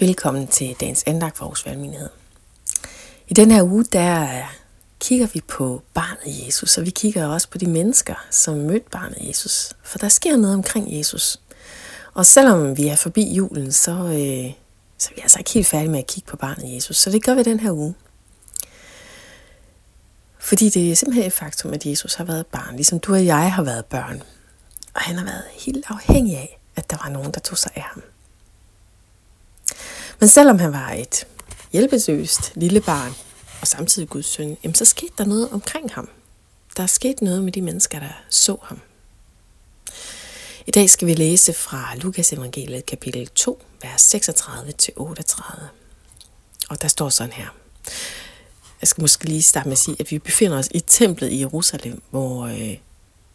Velkommen til dagens andagt for Aarhus Valgmenighed. I den her uge, der kigger vi på barnet Jesus, og vi kigger også på de mennesker, som mødte barnet Jesus. For der sker noget omkring Jesus. Og selvom vi er forbi julen, så, øh, så er vi altså ikke helt færdige med at kigge på barnet Jesus. Så det gør vi den her uge. Fordi det er simpelthen et faktum, at Jesus har været barn, ligesom du og jeg har været børn. Og han har været helt afhængig af, at der var nogen, der tog sig af ham. Men selvom han var et hjælpesøst lille barn, og samtidig Guds søn, jamen så skete der noget omkring ham. Der skete noget med de mennesker, der så ham. I dag skal vi læse fra Lukas evangeliet kapitel 2, vers 36-38. Og der står sådan her. Jeg skal måske lige starte med at sige, at vi befinder os i templet i Jerusalem, hvor øh,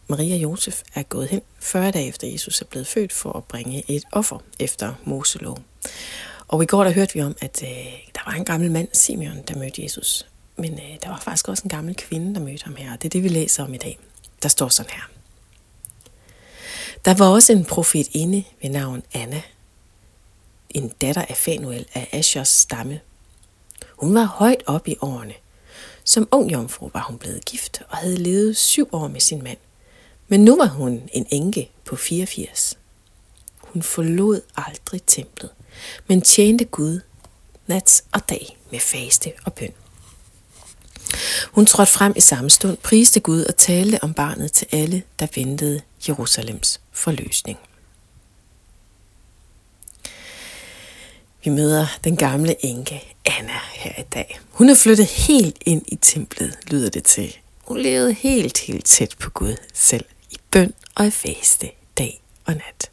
Maria og Josef er gået hen 40 dage efter Jesus er blevet født for at bringe et offer efter Moselov. Og i går der hørte vi om, at øh, der var en gammel mand, Simeon, der mødte Jesus. Men øh, der var faktisk også en gammel kvinde, der mødte ham her. Det er det, vi læser om i dag. Der står sådan her. Der var også en profet inde ved navn Anna, en datter af Fanuel af Ashers stamme. Hun var højt op i årene. Som ung jomfru var hun blevet gift og havde levet syv år med sin mand. Men nu var hun en enke på 84. Hun forlod aldrig templet, men tjente Gud nat og dag med faste og bøn. Hun trådte frem i samme stund, priste Gud og talte om barnet til alle, der ventede Jerusalems forløsning. Vi møder den gamle enke Anna her i dag. Hun er flyttet helt ind i templet, lyder det til. Hun levede helt, helt tæt på Gud selv, i bøn og i faste, dag og nat.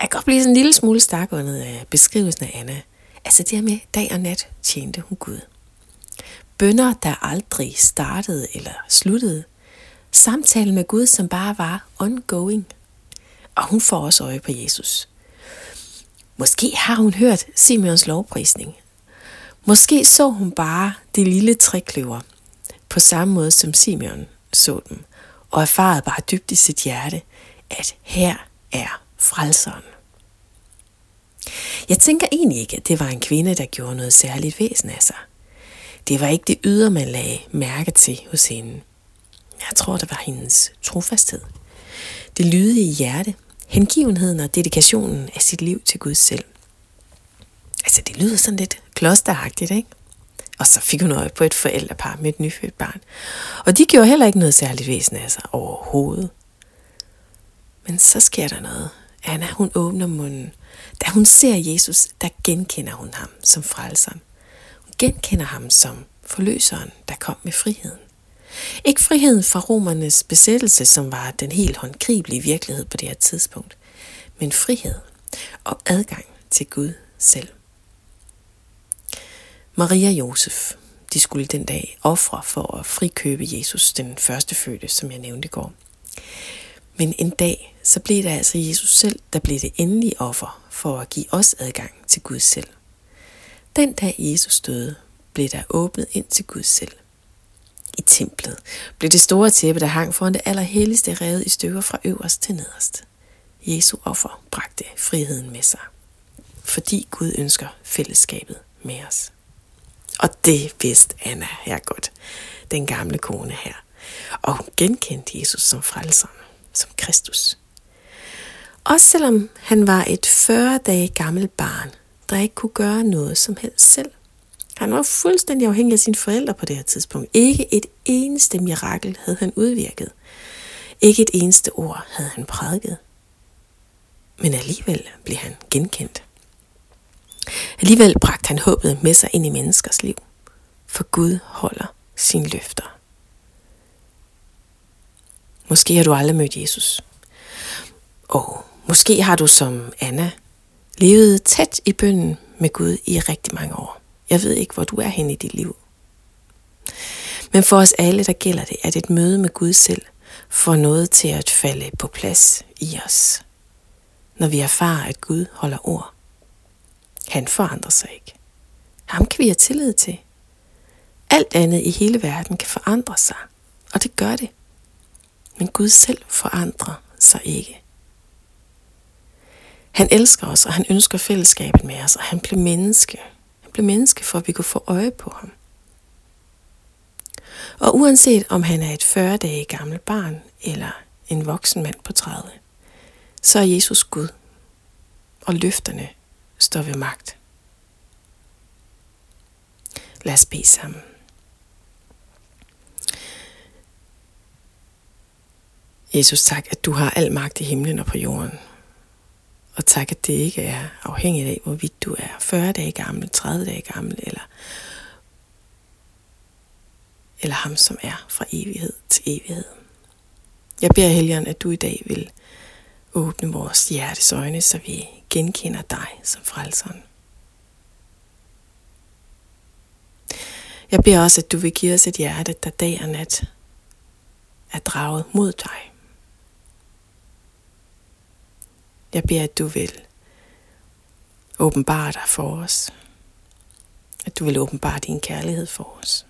Jeg kan godt blive sådan en lille smule stakåndet af øh, beskrivelsen af Anna. Altså det her med dag og nat tjente hun Gud. Bønder, der aldrig startede eller sluttede. Samtale med Gud, som bare var ongoing. Og hun får også øje på Jesus. Måske har hun hørt Simeons lovprisning. Måske så hun bare det lille trækløver, på samme måde som Simeon så dem, og erfarede bare dybt i sit hjerte, at her er frelseren. Jeg tænker egentlig ikke, at det var en kvinde, der gjorde noget særligt væsen af sig. Det var ikke det ydre, man lagde mærke til hos hende. Jeg tror, det var hendes trofasthed. Det lydige hjerte, hengivenheden og dedikationen af sit liv til Gud selv. Altså, det lyder sådan lidt klosteragtigt, ikke? Og så fik hun øje på et forældrepar med et nyfødt barn. Og de gjorde heller ikke noget særligt væsen af sig overhovedet. Men så sker der noget. Anna, hun åbner munden. Da hun ser Jesus, der genkender hun ham som frelseren. Hun genkender ham som forløseren, der kom med friheden. Ikke friheden fra romernes besættelse, som var den helt håndgribelige virkelighed på det her tidspunkt, men frihed og adgang til Gud selv. Maria og Josef, de skulle den dag ofre for at frikøbe Jesus, den første fødte, som jeg nævnte i går. Men en dag, så blev det altså Jesus selv, der blev det endelige offer for at give os adgang til Gud selv. Den dag Jesus døde, blev der åbnet ind til Gud selv. I templet blev det store tæppe, der hang foran det allerhelligste, revet i stykker fra øverst til nederst. Jesu offer bragte friheden med sig, fordi Gud ønsker fællesskabet med os. Og det vidste Anna her godt, den gamle kone her. Og hun genkendte Jesus som frelseren som Kristus. Også selvom han var et 40 dage gammelt barn, der ikke kunne gøre noget som helst selv. Han var fuldstændig afhængig af sine forældre på det her tidspunkt. Ikke et eneste mirakel havde han udvirket. Ikke et eneste ord havde han prædiket. Men alligevel blev han genkendt. Alligevel bragte han håbet med sig ind i menneskers liv. For Gud holder sine løfter. Måske har du aldrig mødt Jesus. Og måske har du som Anna levet tæt i bønden med Gud i rigtig mange år. Jeg ved ikke, hvor du er hen i dit liv. Men for os alle, der gælder det, at et møde med Gud selv får noget til at falde på plads i os. Når vi erfarer, at Gud holder ord. Han forandrer sig ikke. Ham kan vi have tillid til. Alt andet i hele verden kan forandre sig, og det gør det. Men Gud selv forandrer sig ikke. Han elsker os, og han ønsker fællesskabet med os, og han blev menneske. Han blev menneske, for at vi kunne få øje på ham. Og uanset om han er et 40 dage gammelt barn, eller en voksen mand på 30, så er Jesus Gud, og løfterne står ved magt. Lad os bede sammen. Jesus, tak, at du har al magt i himlen og på jorden. Og tak, at det ikke er afhængigt af, hvorvidt du er 40 dage gammel, 30 dage gammel, eller, eller ham, som er fra evighed til evighed. Jeg beder Helligånd, at du i dag vil åbne vores hjertes øjne, så vi genkender dig som frelseren. Jeg beder også, at du vil give os et hjerte, der dag og nat er draget mod dig. Jeg beder, at du vil åbenbare dig for os. At du vil åbenbare din kærlighed for os.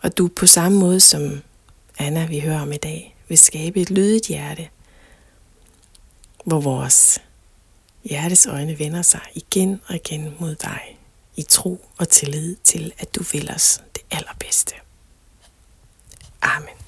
Og du på samme måde som Anna, vi hører om i dag, vil skabe et lydigt hjerte, hvor vores hjertes øjne vender sig igen og igen mod dig i tro og tillid til, at du vil os det allerbedste. Amen.